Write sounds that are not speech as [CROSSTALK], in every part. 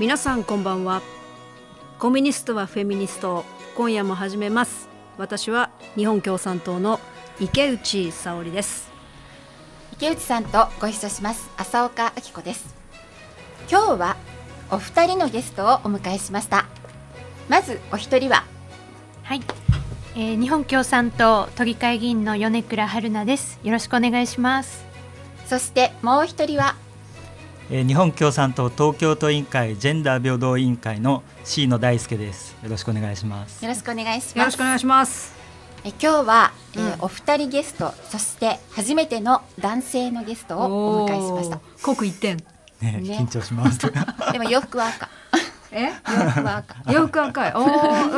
皆さんこんばんは。コミュニストはフェミニスト今夜も始めます。私は日本共産党の池内沙織です。池内さんとご一緒します。浅岡明子です。今日はお二人のゲストをお迎えしました。まずお一人は？はい、えー、日本共産党都議会議員の米倉春菜です。よろしくお願いします。そしてもう一人は？えー日本共産党東京都委員会ジェンダー平等委員会の椎野大輔です。よろしくお願いします。よろしくお願いしよろますしくお願いします。え今日は、えーうん。お二人ゲストそして初めての男性のゲストをお迎えしました。おー刻一点。ね、ね。緊張します。[LAUGHS] でも洋服は赤。[LAUGHS] え？洋服は赤。[LAUGHS] 洋服赤い。お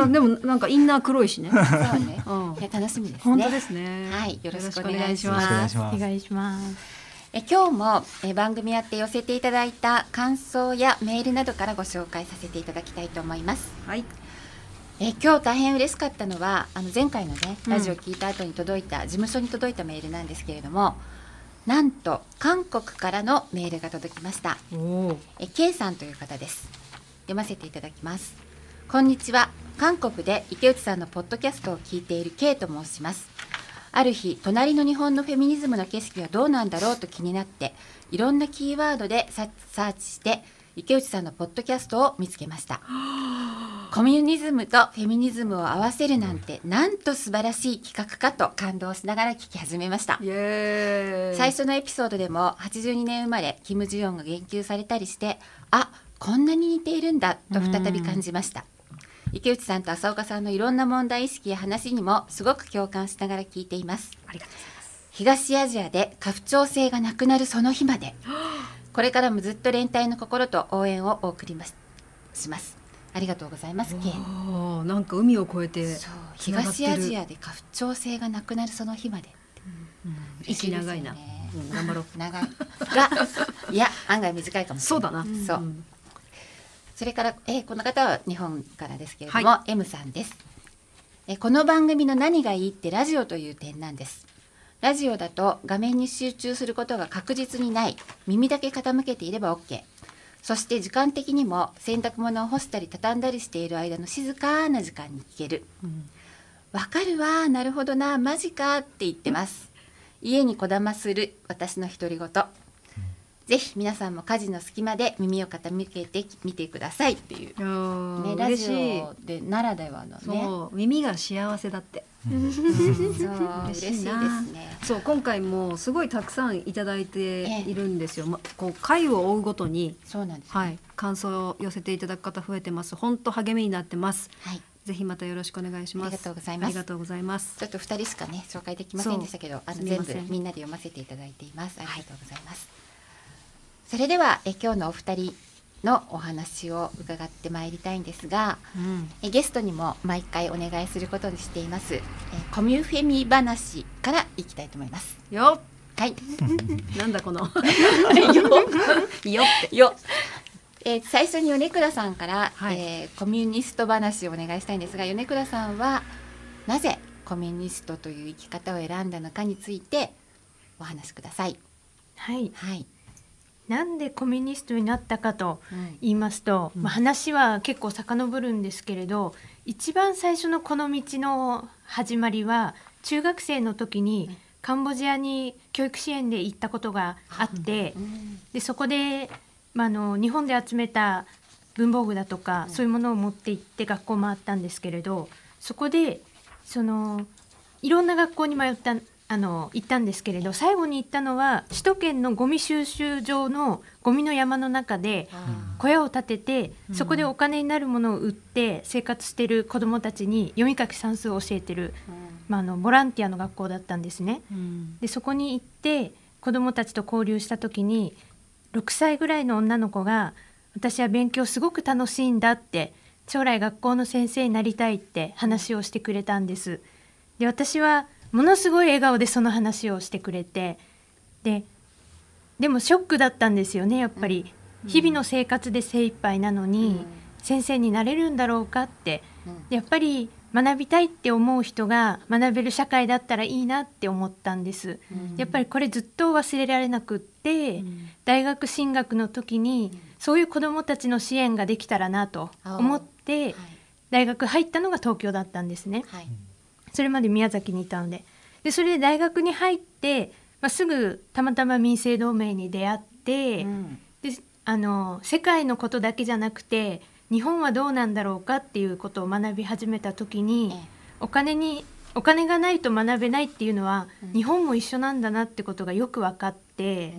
ー。でもなんかインナー黒いしね。そうね。うん。いや楽しみですね。本当ですね。はいよろしくお願いしよろしくお願いします。お願いしますえ今日もえ番組やって寄せていただいた感想やメールなどからご紹介させていただきたいと思います。はい。え今日大変嬉しかったのはあの前回のねうん。ラジオ聞いた後に届いた、事務所に届いたメールなんですけれどもなんと韓国からのメールが届きました。え K さんという方です。読ませていただきます。こんにちは。韓国で池内さんのポッドキャストを聞いている K と申しますある日隣の日本のフェミニズムの景色はどうなんだろうと気になっていろんなキーワードでササーチして池内さんのポッドキャストを見つけました。コミュニズムとフェミニズムを合わせるなんてなんと素晴らしい企画かと感動しながら聞き始めました。最初のエピソードでも82年生まれキム・ジヨンが言及されたりしてあこんなに似ているんだと再び感じました池内さんと浅岡さんのいろんな問題意識や話にもすごく共感しながら聞いています。ありがとうございます。東アジアで家父長制がなくなるその日まで。[GASPS] これからもずっと連帯の心と応援をお送ります。します。ありがとうございますなんか海を越えて東アジアで家父長制がなくなるその日まで。うん息長いな、うん、頑張ろう。[LAUGHS] 長い。がいや案外短いかもしれない。そうだな、そう。うんそれから、えーこの方は日本からですけれども、M さんです、えーこの番組の何がいいってラジオという点なんです。ラジオだと画面に集中することが確実にない。耳だけ傾けていれば OK そして時間的にも洗濯物を干したり畳んだりしている間の静かな時間に聞ける。うん。わかるわなるほどなマジかって言ってます。家にこだまする私の独り言ぜひ皆さんも家事の隙間で耳を傾けてみてください。っていう、ね、ラジ嬉しい。オでならではのね。そう耳が幸せだって。[LAUGHS] そう嬉嬉しいですね。そう今回もすごいたくさんいただいているんですよ、ま、こう回を追うごとにそうなんです、はい。感想を寄せていただく方増えてます。本当励みになってます。はい。ぜひまたよろしくお願いします。ありがとうございます。ありがとうございます。ちょっと二人しかね紹介できませんでしたけどあの全部みんなで読ませていただいています。ありがとうございます、それではえ今日のお二人のお話を伺ってまいりたいんですがうん。えゲストにも毎回お願いすることにしています。えコミュフェミ話からいきたいと思います。よはい。っ [LAUGHS] なんだこの。[LAUGHS] よ [LAUGHS] よよえー最初に米倉さんから、はい。えーコミュニスト話をお願いしたいんですが米倉さんはなぜコミュニストという生き方を選んだのかについてお話しください。はい。はい。なんでコミュニストになったかとうん。言いますと、うん。まあ、話は結構遡るんですけれど一番最初のこの道の始まりは中学生の時にカンボジアに教育支援で行ったことがあって、うん。でそこで、まあ、あの日本で集めた文房具だとか、うん。そういうものを持って行って学校回ったんですけれどそこでそのいろんな学校に迷ったあの行ったんですけれど最後に行ったのは首都圏のゴミ収集場のゴミの山の中であ小屋を建ててうんそこでお金になるものを売って生活してる子どもたちに読み書き算数を教えてる、ーうんまあ、あのボランティアの学校だったんですね。うんでそこに行って子どもたちと交流した時に6歳ぐらいの女の子が「私は勉強すごく楽しいんだ」って将来学校の先生になりたいって話をしてくれたんです。で私はものすごい笑顔でその話をしてくれてででもショックだったんですよねやっぱり、日々の生活で精一杯なのに、先生になれるんだろうかって。うん。やっぱり学びたいって思う人が学べる社会だったらいいなって思ったんです。うん。やっぱりこれずっと忘れられなくって、うん。大学進学の時にそういう子どもたちの支援ができたらなと思ってはい。大学入ったのが東京だったんですね。はいそれまで宮崎にいたので。でそれで大学に入って、まあ、すぐたまたま民生同盟に出会って、うん。であの世界のことだけじゃなくて日本はどうなんだろうかっていうことを学び始めた時にええ。お金にお金がないと学べないっていうのは、うん。日本も一緒なんだなってことがよく分かって、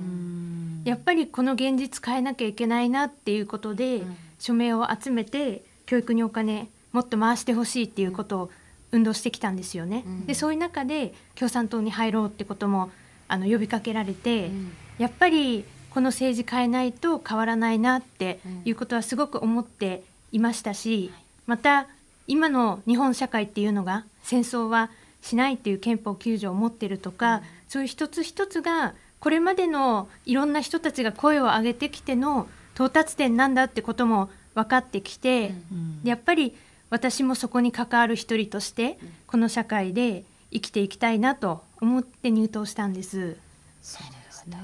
やっぱりこの現実変えなきゃいけないなっていうことで、うん。署名を集めて教育にお金もっと回してほしいっていうことを運動してきたんですよね。うん。でそういう中で共産党に入ろうってこともあの呼びかけられて、うん。やっぱりこの政治変えないと変わらないなってうん。いうことはすごく思っていましたし、また今の日本社会っていうのが戦争はしないっていう憲法9条を持ってるとか、そういう一つ一つがこれまでのいろんな人たちが声を上げてきての到達点なんだってことも分かってきて、でやっぱり私もそこに関わる一人としてこの社会で生きていきたいなと思って入党したんです。そうですね。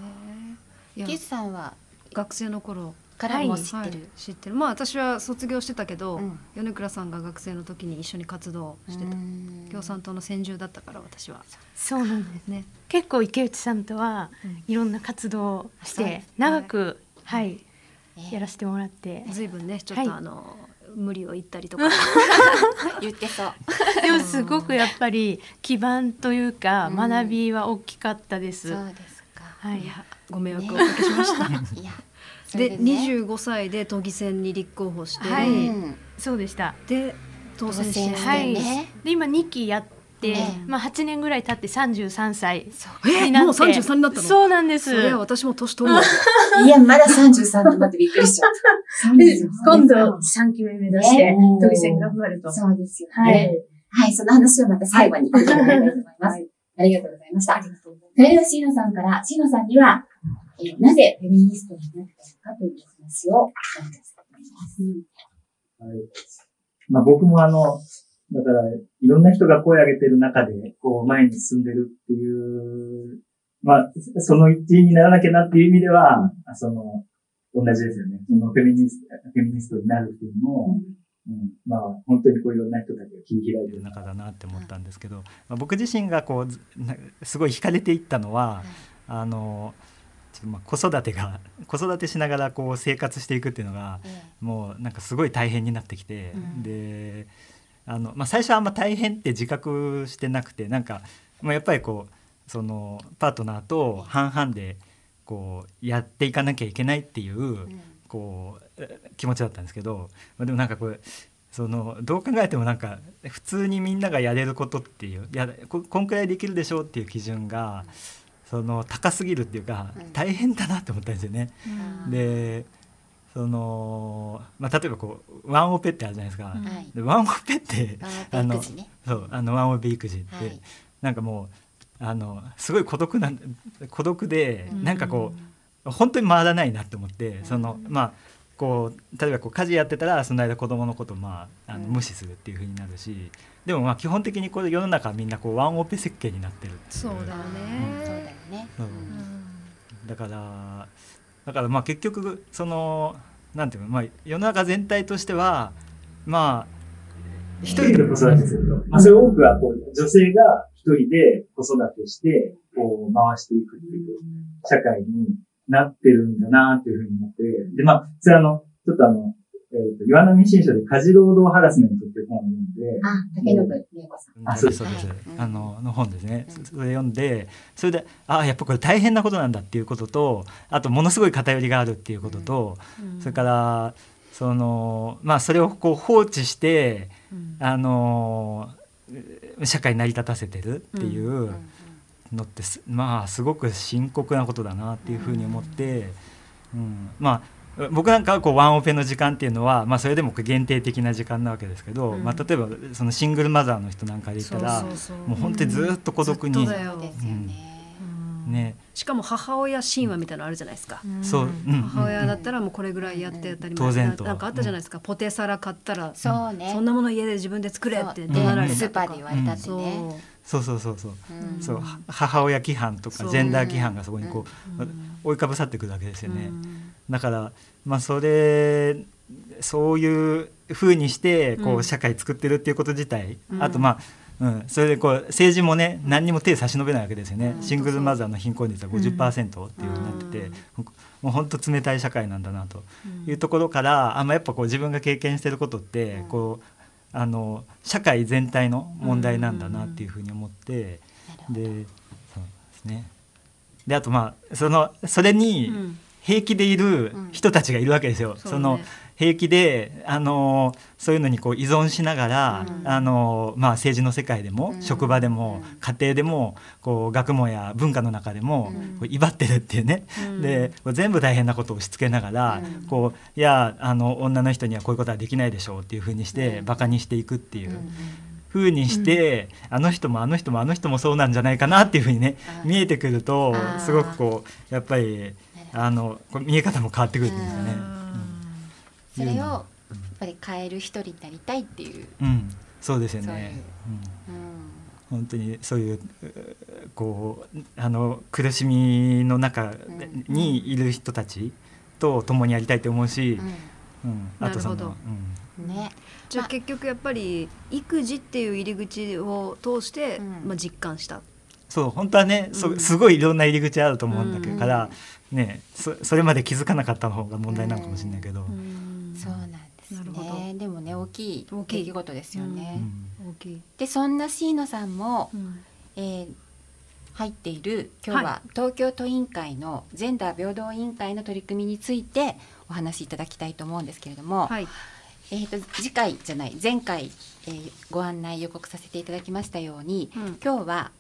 いや。キスさんは学生の頃からも知ってる、はい知ってる。まあ私は卒業してたけど、うん。米倉さんが学生の時に一緒に活動してた、うん。共産党の先住だったから私は。そうなんです。ね。結構池内さんとはうん。いろんな活動をして長く、はい、ええやらせてもらって。随分ねちょっと、はい。あの無理を言ったりとか。[LAUGHS] 言ってそう。[LAUGHS] でもすごくやっぱり基盤というかうん。学びは大きかったです。そうですか。はい。いやご迷惑をおかけしました、[LAUGHS] いやでね。25歳で都議選に立候補して、はい。うんそうでした。で当選して。当選してはい。ねで今2期やって、ねまあ8年ぐらい経って33歳そうえになって、もう33になったの？そうなんです。それは私も年取るわいや、まだ33って待ってびっくりしちゃった。で [LAUGHS] 今度3期目目指してね、都議選頑張ると。そうですよはね。い。はい、その話はまた最後に伺いたいと思います。ありがとうございました。それでは、椎野さんから、椎野さんには、えーなぜフェミニストになったのかという話をお願いしたいと思います。はい。まあ僕もあの、だから、いろんな人が声を上げてる中で、こう前に進んでるっていう、まあ、その一員にならなきゃなっていう意味では、その、同じですよね。そのフェミニスト、フェミニストになるっていうのも、うん、まあ本当にこういろんな人たちが切り開いてる中だなって思ったんですけど、まあ、僕自身がこうすごい惹かれていったのは、あのちょっとまあ子育てが子育てしながらこう生活していくっていうのがえ。もうなんかすごい大変になってきて、うん。であの、まあ、最初はあんま大変って自覚してなくてなんか、まあ、やっぱりこうそのパートナーと半々でこうやっていかなきゃいけないっていう、こうえ気持ちだったんですけど、まあ、でもなんかこれそのどう考えてもなんか普通にみんながやれることっていうやここんくらいできるでしょうっていう基準がその高すぎるっていうかうん。大変だなって思ったんですよね。うん。でその、まあ、例えばこうワンオペってあるじゃないですか。うん。はい。でワンオペってワンオペ育児ね。そうあのワンオペ育児って、はい。なんかもうあのすごい孤独な孤独で、うん。なんかこう本当に回らないなって思って、そのまあこう例えばこう家事やってたらその間子供のことまああのうん。無視するっていう風になるし、でもまあ基本的にこれ世の中はみんなこうワンオペ設計になってるっていう。そうだようん。そうだよね。うん。だからだからまあ結局そのなんていうのまあ世の中全体としてはまあ一人で子育てすると、まあ、それ多くはこう女性が一人で子育てしてこう回していくっていう社会になってるんだなっていうふうに思って。でまあそれあのちょっとあのえっ、と岩波新書で家事労働ハラスメントっていう本を読んで。あ、竹信美恵子さん。あそうです。そうです、はいあのの本ですね、うん。そそれ読んでそれであやっぱこれ大変なことなんだっていうこととあとものすごい偏りがあるっていうことと、それからそのまあそれをこう放置してあの社会に成り立たせてるっていうのってすまあすごく深刻なことだなっていうふうに思って、うん、まあ僕なんかはこうワンオペの時間っていうのは、まあ、それでも限定的な時間なわけですけど、うん。まあ、例えばそのシングルマザーの人なんかで言ったらそうそうそう。もう本当にずっと孤独に。ね。うん。ね。しかも母親神話みたいなのあるじゃないですか、そう、うん。うん。母親だったらもうこれぐらいやってやったり前当然と。なんかあったじゃないですか、ポテサラ買ったらそうね。そんなもの家で自分で作れってそう怒鳴られたスーパーとかで言われたってそうねそう。そうそうそう、う。ん。そう。は母親規範とかそうジェンダー規範がそこにこう、うん。追いかぶさってくるわけですよね。だからまあそれそういうふうにしてこう社会作ってるっていうこと自体、うん。あとまあうん、それでこう政治もね何にも手差し伸べないわけですよね、うん。シングルマザーの貧困率は50%っていうふうになってて、うん。もう本当冷たい社会なんだなとうん。いうところから、あまあ、やっぱこう自分が経験してることって、うん。こうあの社会全体の問題なんだなっていうふうに思って、でそうですね。であとまあそのそれにうん平気でいる人たちがいるわけですよ。そうね。その平気であのそういうのにこう依存しながら、うん。あのまあ、政治の世界でも、うん。職場でも、うん。家庭でもこう学問や文化の中でも、うん。こう威張ってるっていうね、うん。で全部大変なことを押し付けながら、うん。こういやあの女の人にはこういうことはできないでしょうっていうふうにして、うん。バカにしていくっていう。うんふうにして、あの人もあの人もあの人もそうなんじゃないかなっていうふうにね見えてくるとすごくこうやっぱりあの見え方も変わってくるんですかね。それをやっぱり変える一人になりたいっていう、うん、うん。そうですよね。うんう。ん。本当にそういううこうあの苦しみの中にいる人たちと共にやりたいと思うし、うん。あとそなるほの、うん。うんね。じゃあ。結局やっぱり育児っていう入り口を通して、うん。まあ、実感した。そう本当はね、そうんすごいいろんな入り口あると思うんだけど、うん。からねそそれまで気づかなかった方が問題なのかもしれないけど、そうなんですなるほねでもね大きい大きい出来事ですよね、うん。大きい。でそんな椎野さんも、うん。えー入っている今日は東京都委員会のジェンダー平等委員会の取り組みについてお話しいただきたいと思うんですけれども、はい。えー、と次回じゃない前回、えーご案内予告させていただきましたように、うん。今日は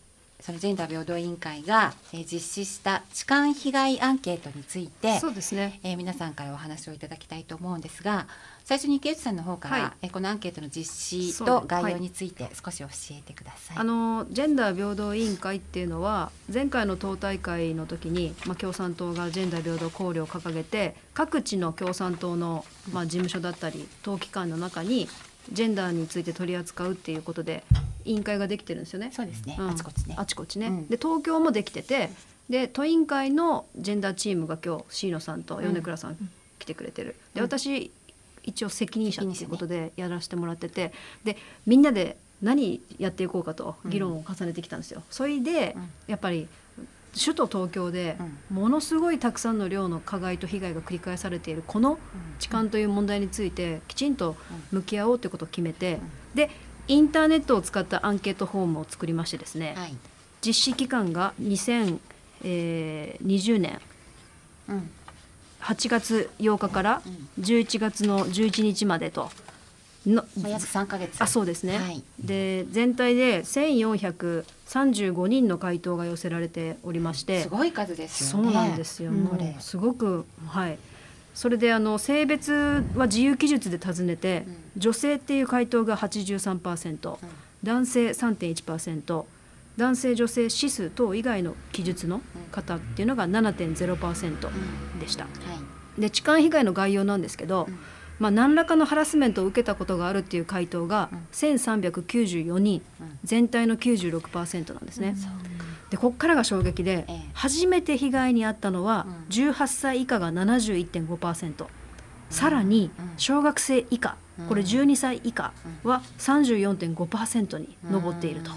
そのジェンダー平等委員会が、えー実施した痴漢被害アンケートについてそうですね。えー皆さんからお話をいただきたいと思うんですが最初に池内さんの方から、はいえーこのアンケートの実施と概要について少し教えてください。あのジェンダー平等委員会っていうのは前回の党大会の時に、まあ、共産党がジェンダー平等考慮を掲げて各地の共産党の、まあ、事務所だったり党機関の中にジェンダーについて取り扱うっていうことで委員会ができてるんですよね。そうですね、うん。あちこちね。あちこちね、うん。で東京もできててで都委員会のジェンダーチームが今日椎野さんと米倉さん来てくれてる、でうん。私一応責任者っていうことでやらせてもらっててでみんなで何やっていこうかと議論を重ねてきたんですよ。それでうん。やっぱり首都東京でものすごいたくさんの量の加害と被害が繰り返されているこの痴漢という問題についてきちんと向き合おうということを決めて、でインターネットを使ったアンケートフォームを作りましてですね、はい。実施期間が2020年うん。8月8日から11月の11日までとのまあ約三ヶ月。あそうですね、はい。で全体で1435人の回答が寄せられておりまして。すごい数ですよね。そうなんですよ、うん。もうすごくはい。それであの性別は自由記述で尋ねて、女性っていう回答が83%、男性3.1%男性女性指数等以外の記述の方っていうのが7.0%でした。はい。で痴漢被害の概要なんですけど、うんまあ、何らかのハラスメントを受けたことがあるっていう回答が1394人、うん。全体の96%なんですね。でここからが衝撃で、ええ。初めて被害に遭ったのはうん。18歳以下が71.5%、さらにうん。小学生以下、これうん。12歳以下は34.5%に上っていると。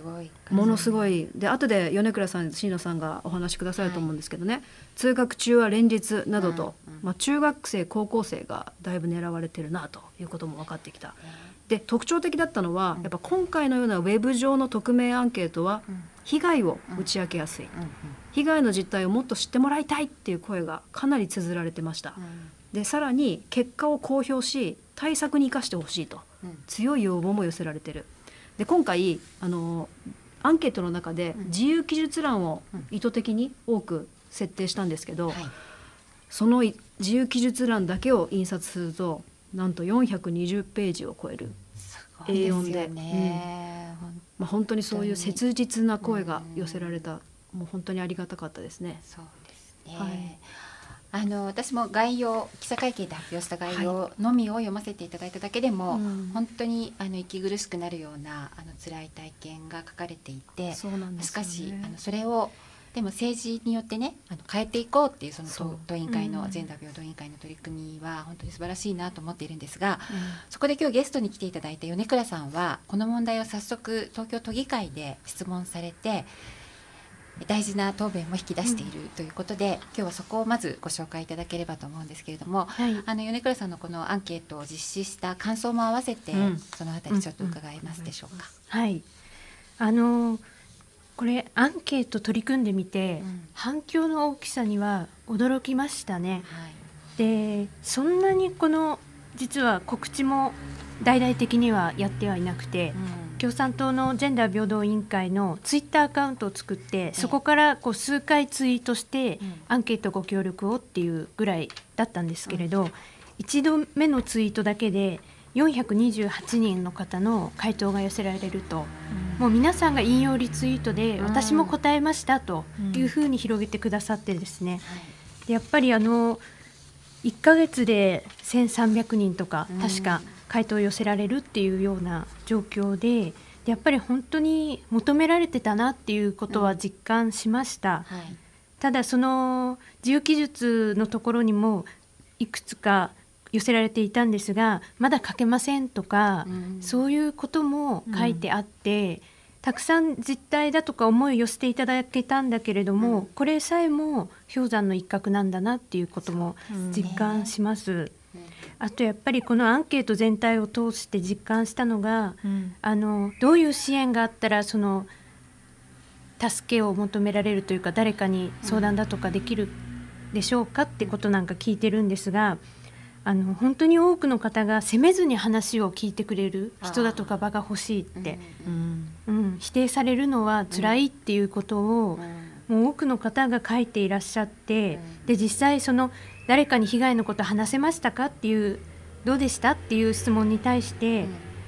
うんすごい数。ものすごい。いで後で米倉さん椎野さんがお話しくださると思うんですけどね、通学中は連日などと、うんうん。まあ、中学生高校生がだいぶ狙われてるなということも分かってきた。で特徴的だったのは、やっぱ今回のようなウェブ上の匿名アンケートはうん。被害を打ち明けやすい、被害の実態をもっと知ってもらいたいっていう声がかなり綴られてました。でさらに結果を公表し対策に生かしてほしいと。うん。強い要望も寄せられてるで今回あのアンケートの中でうん自由記述欄をうん意図的に多く設定したんですけど、はい。そのい自由記述欄だけを印刷するとなんと420ページを超える、すごいですよ A4 でね。ほんまあ、本当にそういう切実な声が寄せられた、もう本当にありがたかったですね。そうですね。はいあの私も概要記者会見で発表した概要のみを読ませていただいただけでも、うん。本当にあの息苦しくなるようなあの辛い体験が書かれていて、そうなんですよね。しかしあのそれをでも政治によってねあの変えていこうっていうその党党委員会の、うん。ジェンダー平等委員会の取り組みは本当に素晴らしいなと思っているんですが、そこで今日ゲストに来ていただいた米倉さんはこの問題を早速東京都議会で質問されて大事な答弁も引き出しているということで、今日はそこをまずご紹介いただければと思うんですけれども、はい。あの米倉さんのこのアンケートを実施した感想も合わせて、うん。そのあたりちょっと伺えますでしょうか。はい。あのこれアンケート取り組んでみて、うん。反響の大きさには驚きましたね。はい。でそんなにこの実は告知も大々的にはやってはいなくて、共産党のジェンダー平等委員会のツイッターアカウントを作ってそこからこう数回ツイートしてうん。アンケートご協力をっていうぐらいだったんですけれど、一度目のツイートだけで428人の方の回答が寄せられると、もう皆さんが引用リツイートでうん。私も答えましたというふうに広げてくださってですね、でやっぱりあの1ヶ月で1300人とかうん。確か回答を寄せられるっていうような状況ででやっぱり本当に求められてたなっていうことは実感しました。はい。ただその自由記述のところにもいくつか寄せられていたんですがまだ書けませんとか、うん。そういうことも書いてあって、たくさん実態だとか思いを寄せていただけたんだけれども、うん。これさえも氷山の一角なんだなっていうことも実感します。うん。あとやっぱりこのアンケート全体を通して実感したのがうん。あのどういう支援があったらその助けを求められるというか誰かに相談だとかできるでしょうかってことなんか聞いてるんですがあの本当に多くの方が責めずに話を聞いてくれる人だとか場が欲しいって、うん。うん、否定されるのは辛いっていうことを、もう多くの方が書いていらっしゃって、うん。で実際その誰かに被害のこと話せましたかっていうどうでしたっていう質問に対して、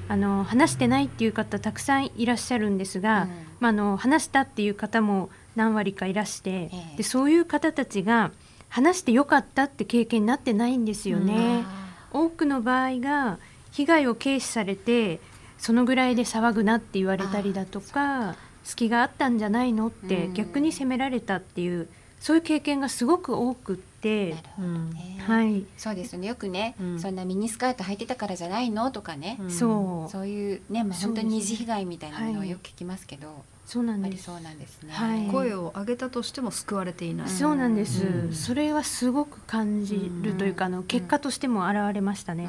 あの話してないっていう方たくさんいらっしゃるんですが、うん。まあ、あの話したっていう方も何割かいらして、ええ。でそういう方たちが話してよかったって経験になってないんですよね。多くの場合が被害を軽視されてそのぐらいで騒ぐなって言われたりだとか。隙があったんじゃないのってうん。逆に責められたっていうそういう経験がすごく多くってなるほどね。はい、そうですよね。よくね、うん。そんなミニスカート履いてたからじゃないのとかね、うん。そうそういうね、まあ、本当に二次被害みたいなものははい。よく聞きますけど、そうなんです。やっぱりそうなんですね。はい。声を上げたとしても救われていない。そうなんです、うん。それはすごく感じるというか、あの結果としても現れましたね。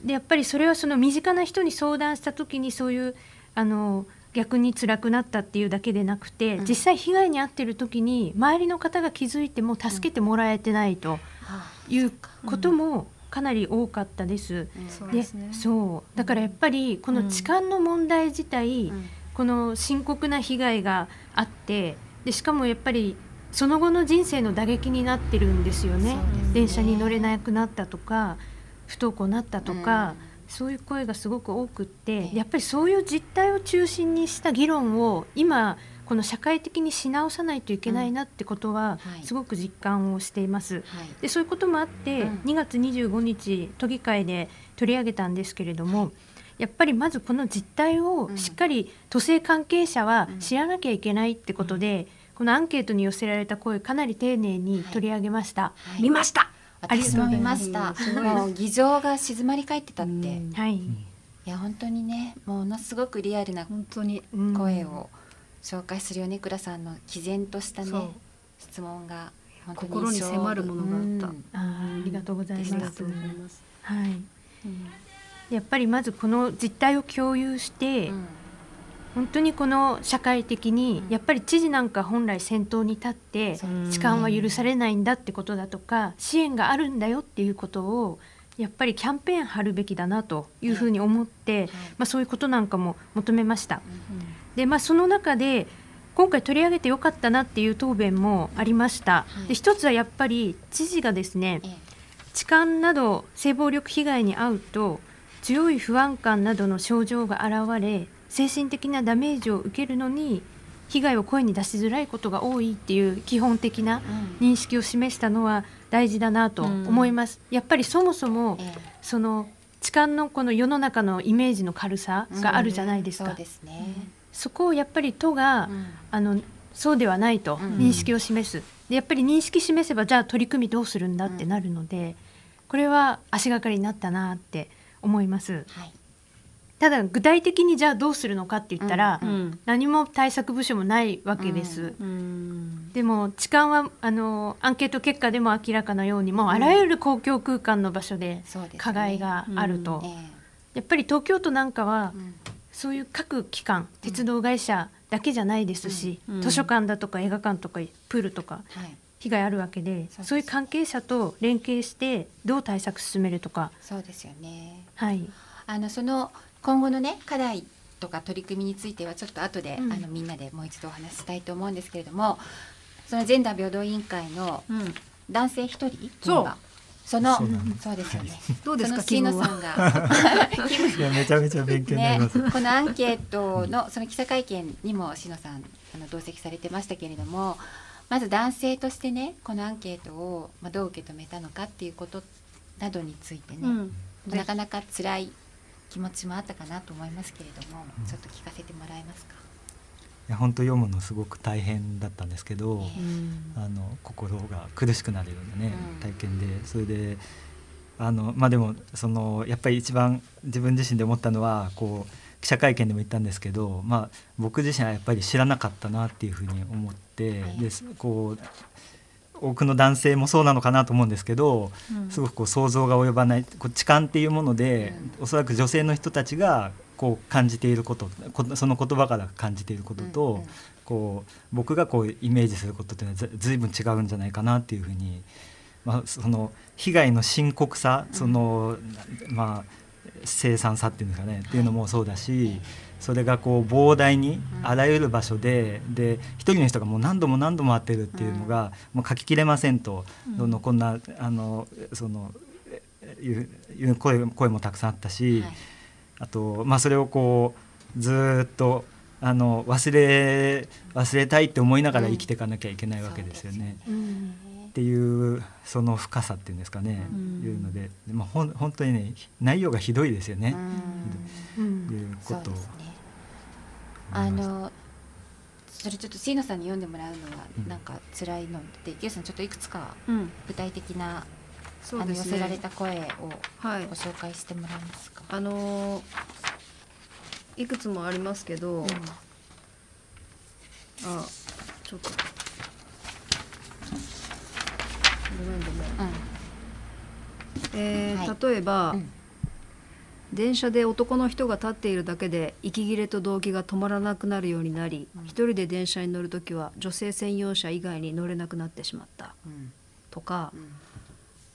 うん。でやっぱりそれはその身近な人に相談した時にそういうあの逆に辛くなったっていうだけでなくて、うん。実際被害に遭ってる時に周りの方が気づいても助けてもらえてないとあいうこともか。なり多かったです。うん。そうで。そう。だからやっぱりこの痴漢の問題自体、うん。この深刻な被害があってでしかもやっぱりその後の人生の打撃になってるんですよね。ね。電車に乗れなくなったとか不登校になったとか、そういう声がすごく多くってええ。やっぱりそういう実態を中心にした議論を今この社会的にし直さないといけないなってことははい。すごく実感をしています。はい。でそういうこともあって、うん。2月25日都議会で取り上げたんですけれども、やっぱりまずこの実態をしっかり都政関係者は知らなきゃいけないってことで、このアンケートに寄せられた声かなり丁寧に取り上げました。はい。見ました。私も見ました。もう議場が静まり返ってたって、うん。い。はい、や本当にねものすごくリアルな本当に。うん。声を紹介する米倉さんの毅然としたね質問が本当に心に迫るものがあった。うん。あーありがとうございます。ありがとうございます。はい。やっぱりまずこの実態を共有して、うん本当にこの社会的にやっぱり知事なんか本来先頭に立って痴漢は許されないんだってことだとか支援があるんだよっていうことをやっぱりキャンペーン張るべきだなというふうに思って、まあ、そういうことなんかも求めました。でまあ、その中で今回取り上げてよかったなっていう答弁もありました。はい。で一つはやっぱり知事がですねええ。痴漢など性暴力被害に遭うと強い不安感などの症状が現れ精神的なダメージを受けるのに被害を声に出しづらいことが多いっていう基本的な認識を示したのは大事だなと思います。やっぱりそもそもええ。その痴漢のこの世の中のイメージの軽さがあるじゃないですか。そうですね。そこをやっぱり都が、うん。あのそうではないとうん。認識を示す、でやっぱり認識示せばじゃあ取り組みどうするんだってなるので、これは足がかりになったなって思います。はいただ具体的にじゃあどうするのかって言ったら、うんうん。何も対策部署もないわけです、うんでも痴漢はあのアンケート結果でも明らかなようにもうあらゆる公共空間の場所で加害があると、えやっぱり東京都なんかはそういう各機関鉄道会社だけじゃないですし、うん。図書館だとか映画館とかプールとかはい。被害あるわけでそういう関係者と連携してどう対策進めるとか、そうですよね。はい、あのその今後のね課題とか取り組みについてはちょっと後で、うん。あのみんなでもう一度お話ししたいと思うんですけれどもそのジェンダー平等委員会のうん。男性一人そう。そのそうでそうですよね、どうですかその椎野気分はさんが。[LAUGHS] いやめちゃめちゃ勉強になりねます。、このアンケートのその記者会見にも篠さんあの同席されてましたけれどもまず男性としてねこのアンケートを、まあ、どう受け止めたのかっていうことなどについてね、うん。なかなか辛い気持ちもあったかなと思いますけれども、ちょっと聞かせてもらえますか？いや本当読むのすごく大変だったんですけど、うんあの心が苦しくなるようなね、うん。体験でそれであのまあでもそのやっぱり一番自分自身で思ったのはこう記者会見でも言ったんですけど、まあ、僕自身はやっぱり知らなかったなっていうふうに思って、はい。ですこう多くの男性もそうなのかなと思うんですけど、うん。すごくこう想像が及ばないこう痴漢っていうもので、おそらく女性の人たちがこう感じていることこその言葉から感じていることと、こう僕がこうイメージすることっていうのはずずいぶん違うんじゃないかなっていうふうに、まあ、その被害の深刻さその、まあ凄惨さっていうんですかね、っていうのもそうだしそれがこう膨大にあらゆる場所でで一人の人がもう何度も何度も会ってるっていうのが、もう書ききれませんと、そのこんなあのそのえいう声声もたくさんあったし、はい。あと、まあ、それをこうずーっとあの忘れ忘れたいって思いながら生きていかなきゃいけないわけですよね。うん。っていうその深さっていうんですかね、うん。いうので、まあ、ほん本当にね内容がひどいですよね、うん。うん。いうことを。あのそれちょっと椎野さんに読んでもらうのはうん。なんか辛いので、池内さんちょっといくつかうん。具体的な、そうですあの寄せられねた声をはい。ご紹介してもらえますか？あのーいくつもありますけど、うん。あちょっと。ごめんごめん。うん。えーはい。例えば、うん電車で男の人が立っているだけで息切れと動悸が止まらなくなるようになり、うん。一人で電車に乗るときは女性専用車以外に乗れなくなってしまった。うん。とかうん。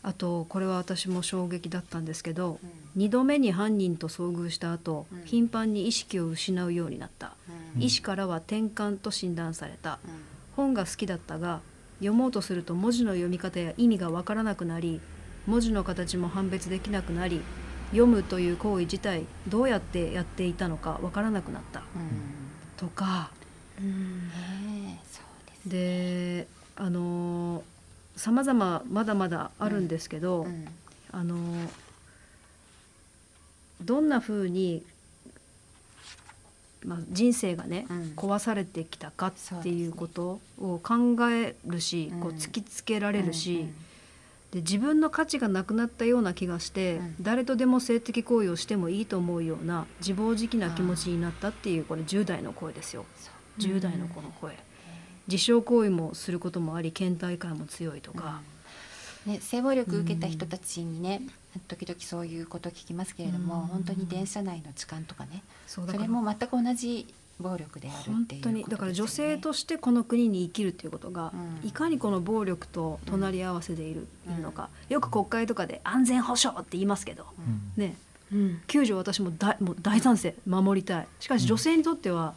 あとこれは私も衝撃だったんですけどうん。2度目に犯人と遭遇した後、うん。頻繁に意識を失うようになった、うん。医師からは転換と診断された。うん。本が好きだったが読もうとすると文字の読み方や意味がわからなくなり文字の形も判別できなくなり読むという行為自体どうやってやっていたのかわからなくなったうん。とか。うん。うですであのさまざままだまだあるんですけど、うんあのどんなふうに、まあ、人生がね、うん。壊されてきたかっていうことを考えるし、うん。こう突きつけられるし、うんで自分の価値がなくなったような気がして、うん。誰とでも性的行為をしてもいいと思うような自暴自棄な気持ちになったっていうこれ10代の声ですよ。10代の子の声。自傷行為もすることもあり倦怠感も強いとか、ね、性暴力受けた人たちにね、時々そういうこと聞きますけれども、うん。本当に電車内の痴漢とかね。それも全く同じ暴力であるっていう本ことですよね当にだから女性としてこの国に生きるっていうことが、うん。いかにこの暴力と隣り合わせでいる,、いるのかよく国会とかで安全保障って言いますけど、うん。ね。うん。救助私も大もう大賛成守りたい。しかし女性にとっては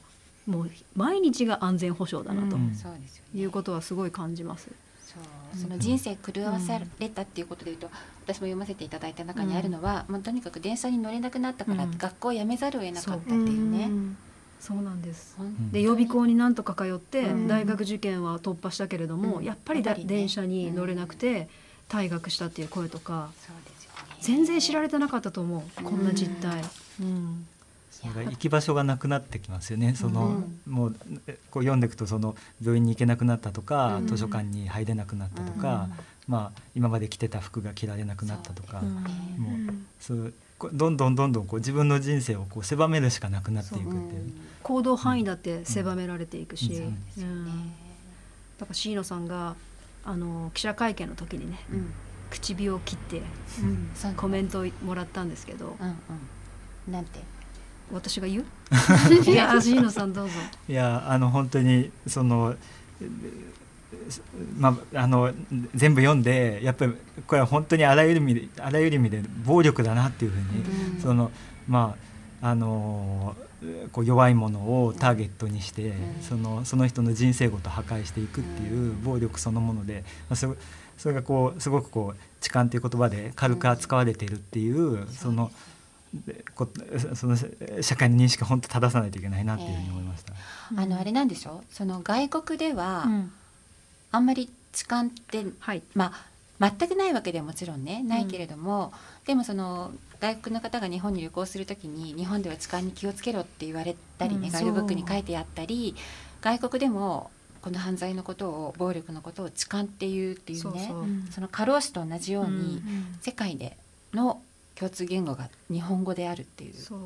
もう毎日が安全保障だなとうん。そうですよね。いうことはすごい感じます。そう。その人生狂わされたっていうことでいうと、私も読ませていただいた中にあるのは、まあ、とにかく電車に乗れなくなったから、うん。学校を辞めざるを得なかったっていうね。そうなんです。で予備校になんとか通ってうん。大学受験は突破したけれども、うん。やっぱりだやっぱりね。電車に乗れなくて退学したっていう声とかそうですよね。全然知られてなかったと思う。こんな実態。うん。行き場所がなくなってきますよね。その、もうこう読んでいくとその病院に行けなくなったとか、図書館に入れなくなったとか、まあ今まで着てた服が着られなくなったとか、もうそうこどんどんどんどんこう自分の人生をこう狭めるしかなくなっていくっていう。行動範囲だって狭められていくし、うん。うん。だから椎野さんがあの記者会見の時にね、うん。唇を切ってコメントをもらったんですけど、うんうん。なんて？私が言う？[LAUGHS] いや椎野さんどうぞ。いやあの本当にそのまああの全部読んでやっぱりこれは本当にあらゆる意味であらゆる意味で暴力だなっていうふうに、うん。そのまああのこう弱いものをターゲットにして、うん。そのその人の人生ごと破壊していくっていう暴力そのもので、まあ、それそれがこうすごくこう痴漢っていう言葉で軽く扱われているっていう、そのでこその社会の認識を本当正さないといけないなっていうふうに思いました。あのあれなんでしょその外国では、うんあんまり痴漢ってはい。まあ全くないわけではもちろんねないけれども、でもその外国の方が日本に旅行するときに日本では痴漢に気をつけろって言われたりね、うん。ガイドブックに書いてあったり外国でもこの犯罪のことを暴力のことを痴漢っていうっていうねその過労死と同じように、うん。世界での共通言語が日本語であるっていうそう。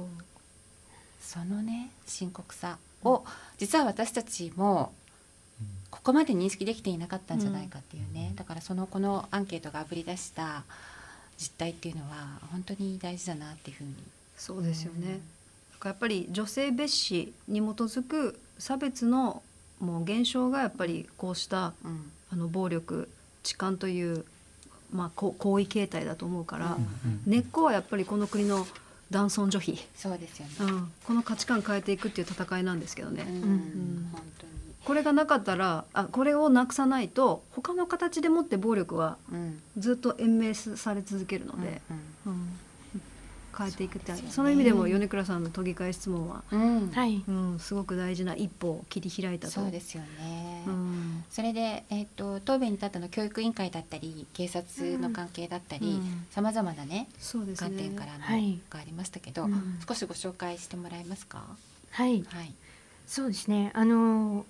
そのね深刻さを実は私たちもここまで認識できていなかったんじゃないかっていうね、だからそのこのアンケートがあぶり出した実態っていうのは本当に大事だなっていうふうに。そうですよね。だからやっぱり女性蔑視に基づく差別のもう現象がやっぱりこうしたうん。あの暴力痴漢というまあこ行為形態だと思うから、うん根っこはやっぱりこの国の男尊女卑、そうですよね、うん、この価値観変えていくっていう戦いなんですけどね。うん。ん。本当にこれがなかったらあこれをなくさないと他の形でもって暴力はうん。ずっと延命され続けるので、うん変えていくってそね。その意味でも米倉さんの都議会質問は、うん。うんすごく大事な一歩を切り開いたと。そうですよね、うん。それで、えっと答弁に立ったの教育委員会だったり警察の関係だったりうん。さまざまなねそうですね。観点からの、はい。がありましたけど、うん。少しご紹介してもらえますか？はい。はい。そうですね。あの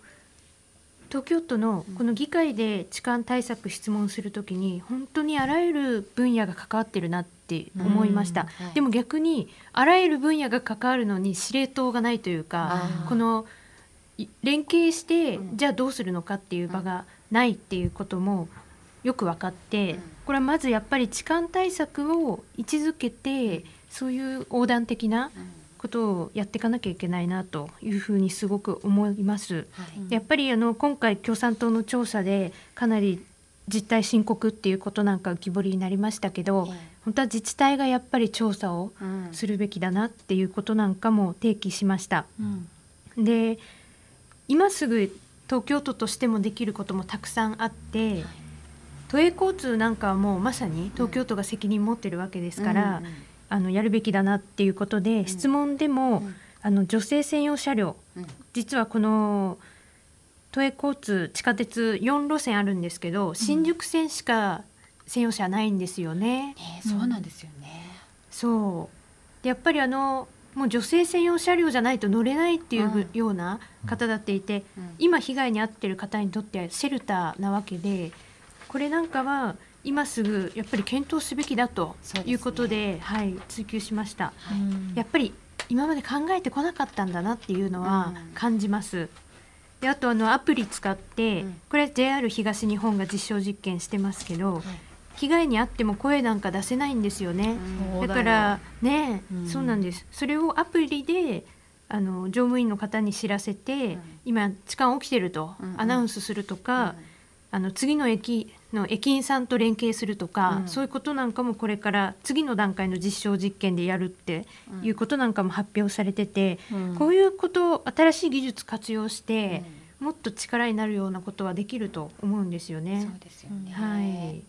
東京都のこの議会で痴漢対策質問するときに本当にあらゆる分野が関わってるなって思いました、うんはいでも逆にあらゆる分野が関わるのに司令塔がないというかこのい連携して、うんじゃあどうするのかっていう場がないっていうこともよく分かって、うん。これはまずやっぱり痴漢対策を位置づけてそういう横断的なことをやっていかなきゃいけないなというふうにすごく思います。はい。やっぱりあの今回共産党の調査でかなり実態深刻っていうことなんか浮き彫りになりましたけど、え本当は自治体がやっぱり調査をするべきだなっていうことなんかも提起しました。うん。で今すぐ東京都としてもできることもたくさんあって、都営交通なんかはもうまさに東京都が責任持ってるわけですから、うんうんあのやるべきだなっていうことで、質問でも、うん。あの女性専用車両うん。実はこの都営交通地下鉄4路線あるんですけど、新宿線しか専用車ないんですよね。ねえそうなんですよね。そう。でやっぱりあのもう女性専用車両じゃないと乗れないっていうような方だっていて、うん。今被害に遭ってる方にとってはシェルターなわけでこれなんかは今すぐやっぱり検討すべきだということではい、追求しました。うん。やっぱり今まで考えてこなかったんだなっていうのはうん。感じます。であとあのアプリ使って、うん。これ JR 東日本が実証実験してますけど、被害に遭っても声なんか出せないんですよね。だからね、うん。そうなんです。それをアプリであの乗務員の方に知らせて、うん。今痴漢起きてるとアナウンスするとか、あの次の駅の駅員さんと連携するとか、うん。そういうことなんかもこれから次の段階の実証実験でやるっていうことなんかも発表されてて、うん。こういうこと新しい技術活用して、もっと力になるようなことはできると思うんですよそうね。ですよね。はい、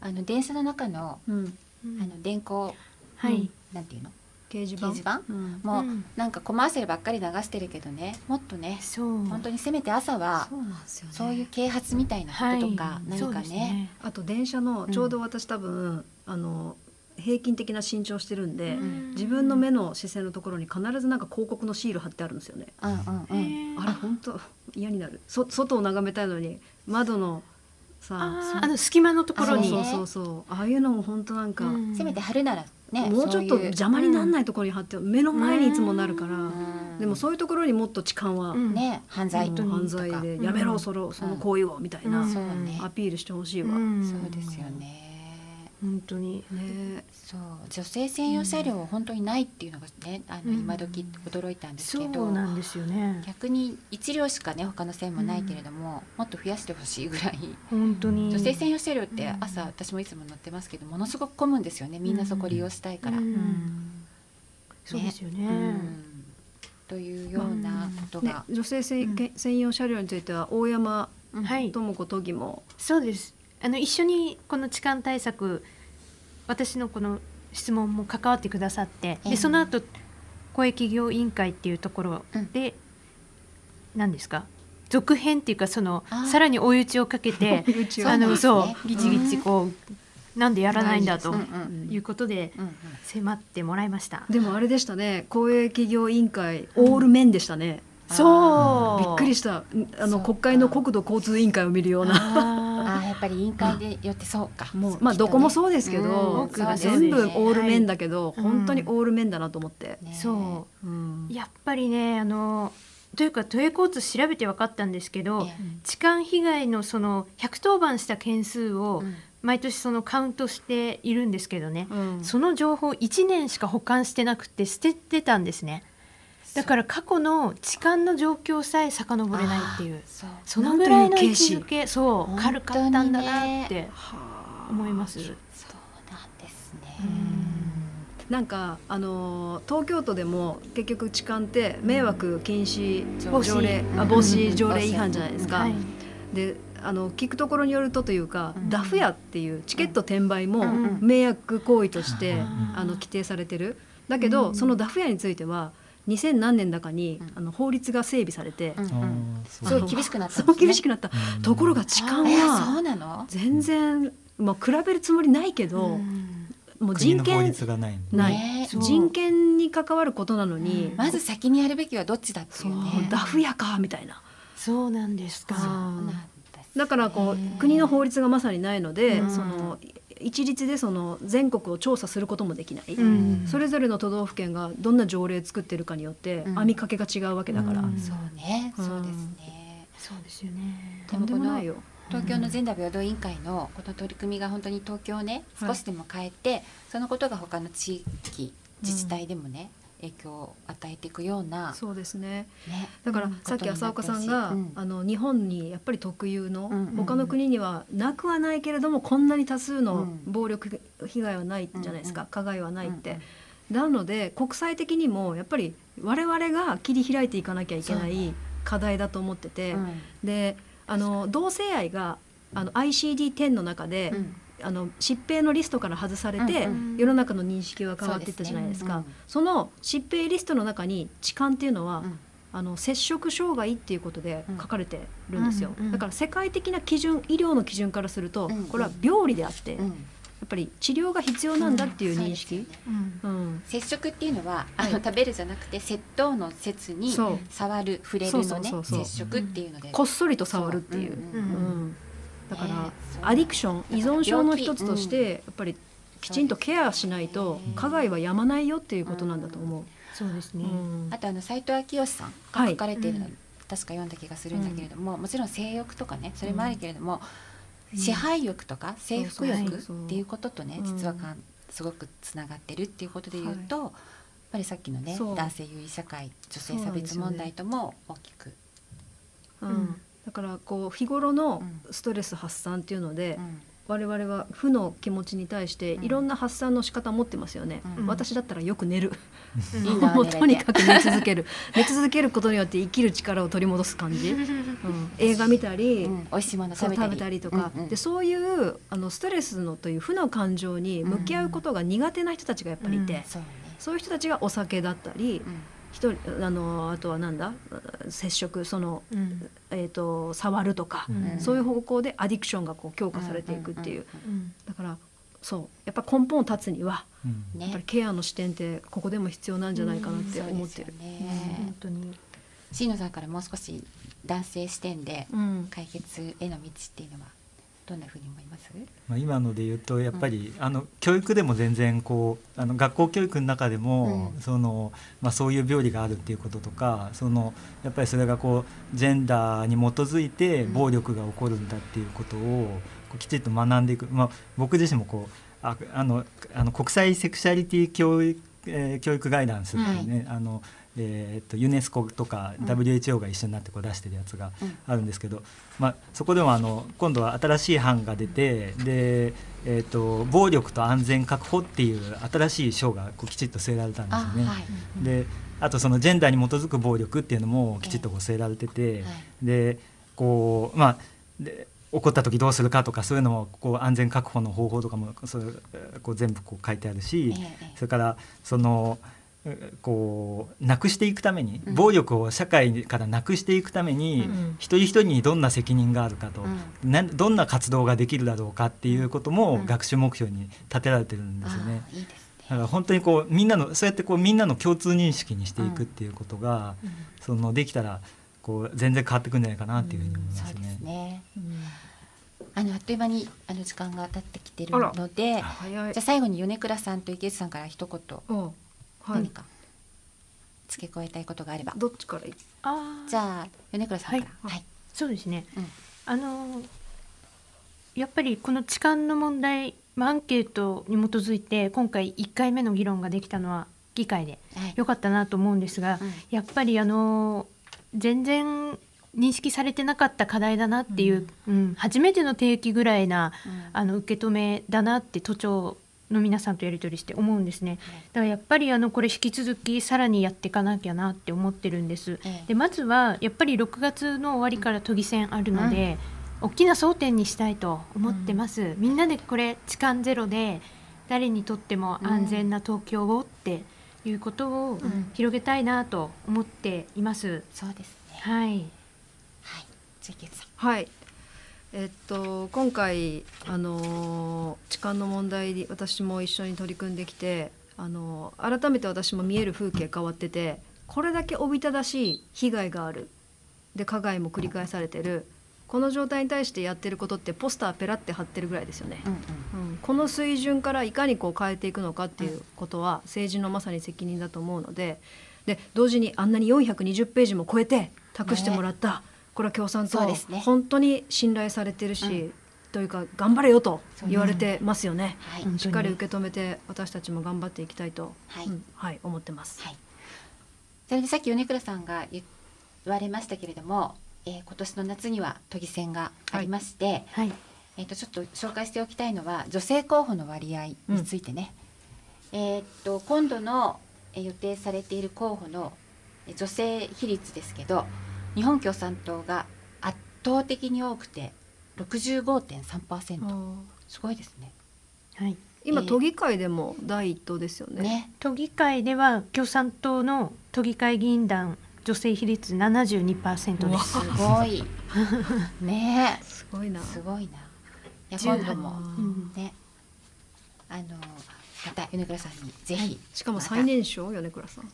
あの電車の中のうん。あの電光はい、なんていうの？掲示板？掲示板？うん。もう、うん。なんかコマーシャルばっかり流してるけどね。もっとねそう。本当にせめて朝はそうね。そういう啓発みたいなこととか、はい。何かそうですね。あと電車のちょうど私多分、あの平均的な身長してるんで、ん。自分の目の視線のところに必ずなんか広告のシール貼ってあるんですよね。うんうんうん。あれ本当嫌になる。そ外を眺めたいのに窓のさあー。あの隙間のところに。そうそうそうそう。ああいうのも本当なんか、うん。せめて貼るならねもうちょっと邪魔にならないところに貼って目の前にいつもなるから、うん。でもそういうところにもっと痴漢は、うん。ね犯罪もと犯罪でうんやめろそのその行為をみたいな、うん。そうね。アピールしてほしいわ。うん。そうですよね本当に。ねそう。女性専用車両本当にないっていうのがねあのうん。今時驚いたんですそけど、うなんですよね。逆に1両しかね他の線もないけれども、もっと増やしてほしいぐらい。本当に。女性専用車両って朝私もいつも乗ってますけどものすごく混むんですよね。みんなそこ利用したいから。うん。うん。そうですよね。うん。というようなことねが、女性専専用車両については大山智子都議も。そうですあの一緒にこの痴漢対策私のこの質問も関わってくださってええ。でその後公営企業委員会っていうところで、何ですか？続編っていうかそのさらに追い打ちをかけて [LAUGHS] あのそうねギチギチこう、なんでやらないんだとうんうん。いうことでうんうん。迫ってもらいました。でもあれでしたね。公営企業委員会オールメンでしたね、そう。びっくりした。あの国会の国土交通委員会を見るようなぱり委員会でよってそうか。もうまあどこもそうでですけど、全部オールメンだけど、はい。本当にオールメンだなと思って、ーそう。うん。やっぱりねあのというか都営交通調べて分かったんですけど、痴漢被害のその110番した件数を毎年そのカウントしているんですけどね、うん。その情報1年しか保管してなくて捨ててたんですねだから過去の痴漢の状況さえ遡れないっていう。そう。そのぐらいの位置づけそう軽かったんだなって思います、そうなんですね。なんかあのー東京都でも結局痴漢って迷惑禁止防止条例、あうん防止条例違反じゃないですか。はいであの聞くところによるとというか、うん。ダフ屋っていうチケット転売も迷惑行為として、うん。あの規定されてる。だけど、うん。そのダフ屋については2000何年だかに、うん。あの法律が整備されて、うんうん。あーすそうごい厳しくなったね。厳しくなった、うん。ところが痴漢えーは？全然、まあ、比べるつもりないけど、うん。もう国の法人権律がない。人権に関わることなのに、まず先にやるべきはどっちだってそいううね。ダフ屋かみたいな。そうなんですか。だからこう国の法律がまさにないので、うん。その一律でその全国を調査することもできない、うん。それぞれの都道府県がどんな条例作ってるかによってうん。編みかけが違うわけだから、うん。そうね、うん。そうですね。そうですよね。とんでもないよ。東京の全裸平等委員会のこの取り組みが本当に東京をねはい。少しでも変えて、そのことが他の地域自治体でもね、影響を与えていくような、そうですね。ね、だからうんさっき浅岡さんが、ことになってほしいあの日本にやっぱり特有の、うんうん他の国にはなくはないけれどもこんなに多数のうん。暴力被害はないじゃないですか、うんうん加害はないって。うんうんなので国際的にもやっぱり我々が切り開いていかなきゃいけない課題だと思ってて、うん。であの同性愛があの ICD-10 の中で、うんあの疾病のリストから外されて、うんうん。世の中の認識は変わっていったじゃないですか。そうですね。その疾病リストの中に痴漢っていうのは、うん。あの接触障害っていうことで書かれてるんですよ、うんうんだから世界的な基準医療の基準からすると、うん。これは病理であって、やうん。っぱり治療が必要なんだっていう認識、そうん。うん。接触っていうのは、あはい。の食べるじゃなくて窃盗の説に触る触れるのね。接触っていうので、こっそりと触るっていう。だから、アディクション依存症の一つとし病て、やっぱりきちんとケアしないとうん。加害はやまないよっていうことなんだと思う。そうですね、うん。あとあの斉藤昭義さんが書かれているの、確か読んだ気がするんだけれども、もちろん性欲とかねそれもあるけれども、支配欲とか征服欲っていうこととね、うん。実はかんすごくつながってるっていうことで言うと、やっぱりさっきのね男性優位社会女性差別問題とも大きく、うん。うんだからこう日頃のうストレス発散っていうので、うん。我々は負の気持ちに対してうん。いろんな発散の仕方を持ってますよね、うん。私だったらよく寝る、うん。もうとにかく寝続ける。寝続けることによって生きる力を取り戻す感じ、[LAUGHS] うん。映画見たり、うん。美味しいもの食べたり。食べたりとか、うんうんでそういうあのストレスのという負の感情に向き合うことが苦手な人たちがやっぱりいて、うん。そういう人たちがお酒だったり、うん一人あのあとはなんだ？接触その、うん。えー、と触るとか、うん。そういう方向でアディクションがこう強化されていくっていう、うん。だからそう。やっぱ根本を立つにはうん。やっぱりね。ケアの視点ってここでも必要なんじゃないかなって思ってる。ね。本当に。椎野さんからもう少し男性視点でうん。解決への道っていうのは？どんなふうに思います？まあ、今ので言うとやっぱり、あの教育でも全然こうあの学校教育の中でも、うん。そのまあ、そういう病理があるっていうこととかそのやっぱりそれがこうジェンダーに基づいてうん。暴力が起こるんだっていうことをこうきちっと学んでいく、まあ、僕自身もこうああのあの国際セクシャリティ教育、えー教育ガイダンスっていうね、あのえー、とユネスコとかうん。WHO が一緒になってこう出してるやつがうん。あるんですけど、まあ、そこでもあの今度は新しい版が出てで、えー、と暴力と安全確保っていう新しい章がこうきちっと据えられたんですよね。はい。であとそのジェンダーに基づく暴力っていうのもきちっとこう据えられてて、はい。でこうまあで起こった時どうするかとかそういうのもこう安全確保の方法とかもそこう全部こう書いてあるし、それからそのえーこうなくしていくために、うん。暴力を社会からなくしていくために、うん。一人一人にどんな責任があるかと、などんな活動ができるだろうかっていうこともうん。学習目標に立てられてるんですよね。だから本当にこうみんなのそうやってこうみんなの共通認識にしていくっていうことが、そのできたらこう全然変わってくるんじゃないかなっていうふうに思いますすね。ねうん。あのあっという間にあの時間が経ってきてるのでじゃ。最後に米倉さんと池内さんから一言何。か付け加えたいことがあれば、どっちからいい。あじゃあ米倉さんから。はい。はい、そうですね、うん。あのやっぱりこの痴漢の問題、まあ、アンケートに基づいて今回1回目の議論ができたのは議会で。はい。良かったなと思うんですが、うん。やっぱりあの全然認識されてなかった課題だなっていう、うん初めての提起ぐらいなうん。あの受け止めだなって都庁の皆さんとやり取りして思うんですね。だからやっぱりあのこれ引き続きさらにやっていかなきゃなって思ってるんです。ええでまずはやっぱり6月の終わりから都議選あるので、大きな争点にしたいと思ってます。みんなでこれ痴漢ゼロで誰にとっても安全な東京をっていうことをん広げたいなと思っています。そうですねはい。はいはい。えっと今回あのー痴漢の問題に私も一緒に取り組んできて、あのー改めて私も見える風景変わってて、これだけおびただしい被害がある。で加害も繰り返されてる。この状態に対してやってることってポスターペラって貼ってるぐらいですよね。うんうんうん、この水準からいかにこう変えていくのかっていうことは政治のまさに責任だと思うのでで同時にあんなに420ページも超えて託してもらった、これは共産党、そうですね。本当に信頼されてるし、うん。というか頑張れよと言われてますよね。はい。うんしっかり受け止めて私たちも頑張っていきたいと、はい。うんはい、思ってます。はい。それでさっき米倉さんが言われましたけれども、えー今年の夏には都議選がありまして、はい。えー、とちょっと紹介しておきたいのは女性候補の割合についてね、えーっと今度のえー予定されている候補のえー女性比率ですけど日本共産党が圧倒的に多くて65.3%、うんすごいですね。はい。今、えー都議会でも第一党ですよね。ね都議会では共産党の都議会議員団女性比率72%うわです。すごい [LAUGHS] ねすごいな。すごいな。いや十今度もうんねあのまた米倉さんにぜひ、しかも最年少米倉さん。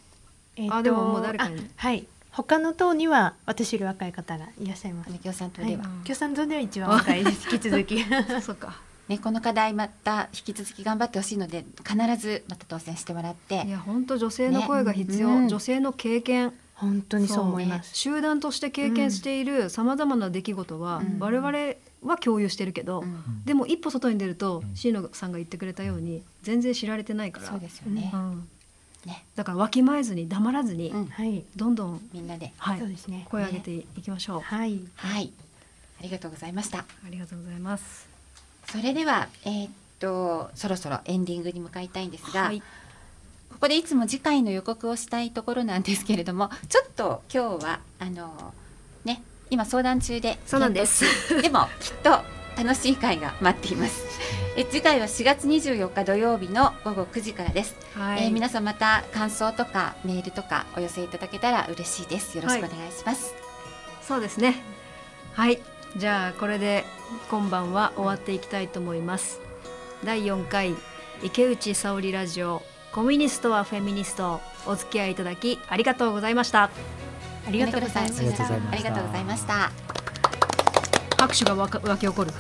えあでももう誰かにあはい。他の党には私より若い方がいらっしゃいます。あ。の共産党は。い。では、、共産党では一番若いです。引き続き。[LAUGHS] そうか。ね、この課題また引き続き頑張ってほしいので必ずまた当選してもらって。いや本当女性の声が必要、ね。うん。女性の経験。本当にそう思います。集団として経験しているさまざまな出来事は、うん。我々は共有してるけど、うん。でも一歩外に出るとうん。椎野さんが言ってくれたように全然知られてないから。そうですよね。う、んね。だからわきまえずに黙らずに、うん。はい。どんどん、みんなではいそうですね。声を上げていきましょう、はい。はい。ありがとうございました。ありがとうございます。それではえーっとそろそろエンディングに向かいたいんですが、はい。ここでいつも次回の予告をしたいところなんですけれども [LAUGHS] ちょっと今日はあのね今相談中でそうなんです。でもきっと楽しい会が待っています。え次回は4月24日土曜日の午後9時からです、はい、えー、皆さんまた感想とかメールとかお寄せいただけたら嬉しいです。よろしくお願いします、はい、そうですね。はい。じゃあこれで今晩は終わっていきたいと思います。第4回池内沙織ラジオコミュニストはフェミニスト。お付き合いいただきありがとうございました。ありがとうございました。ありがとうございました。拍手がわ沸き起こる。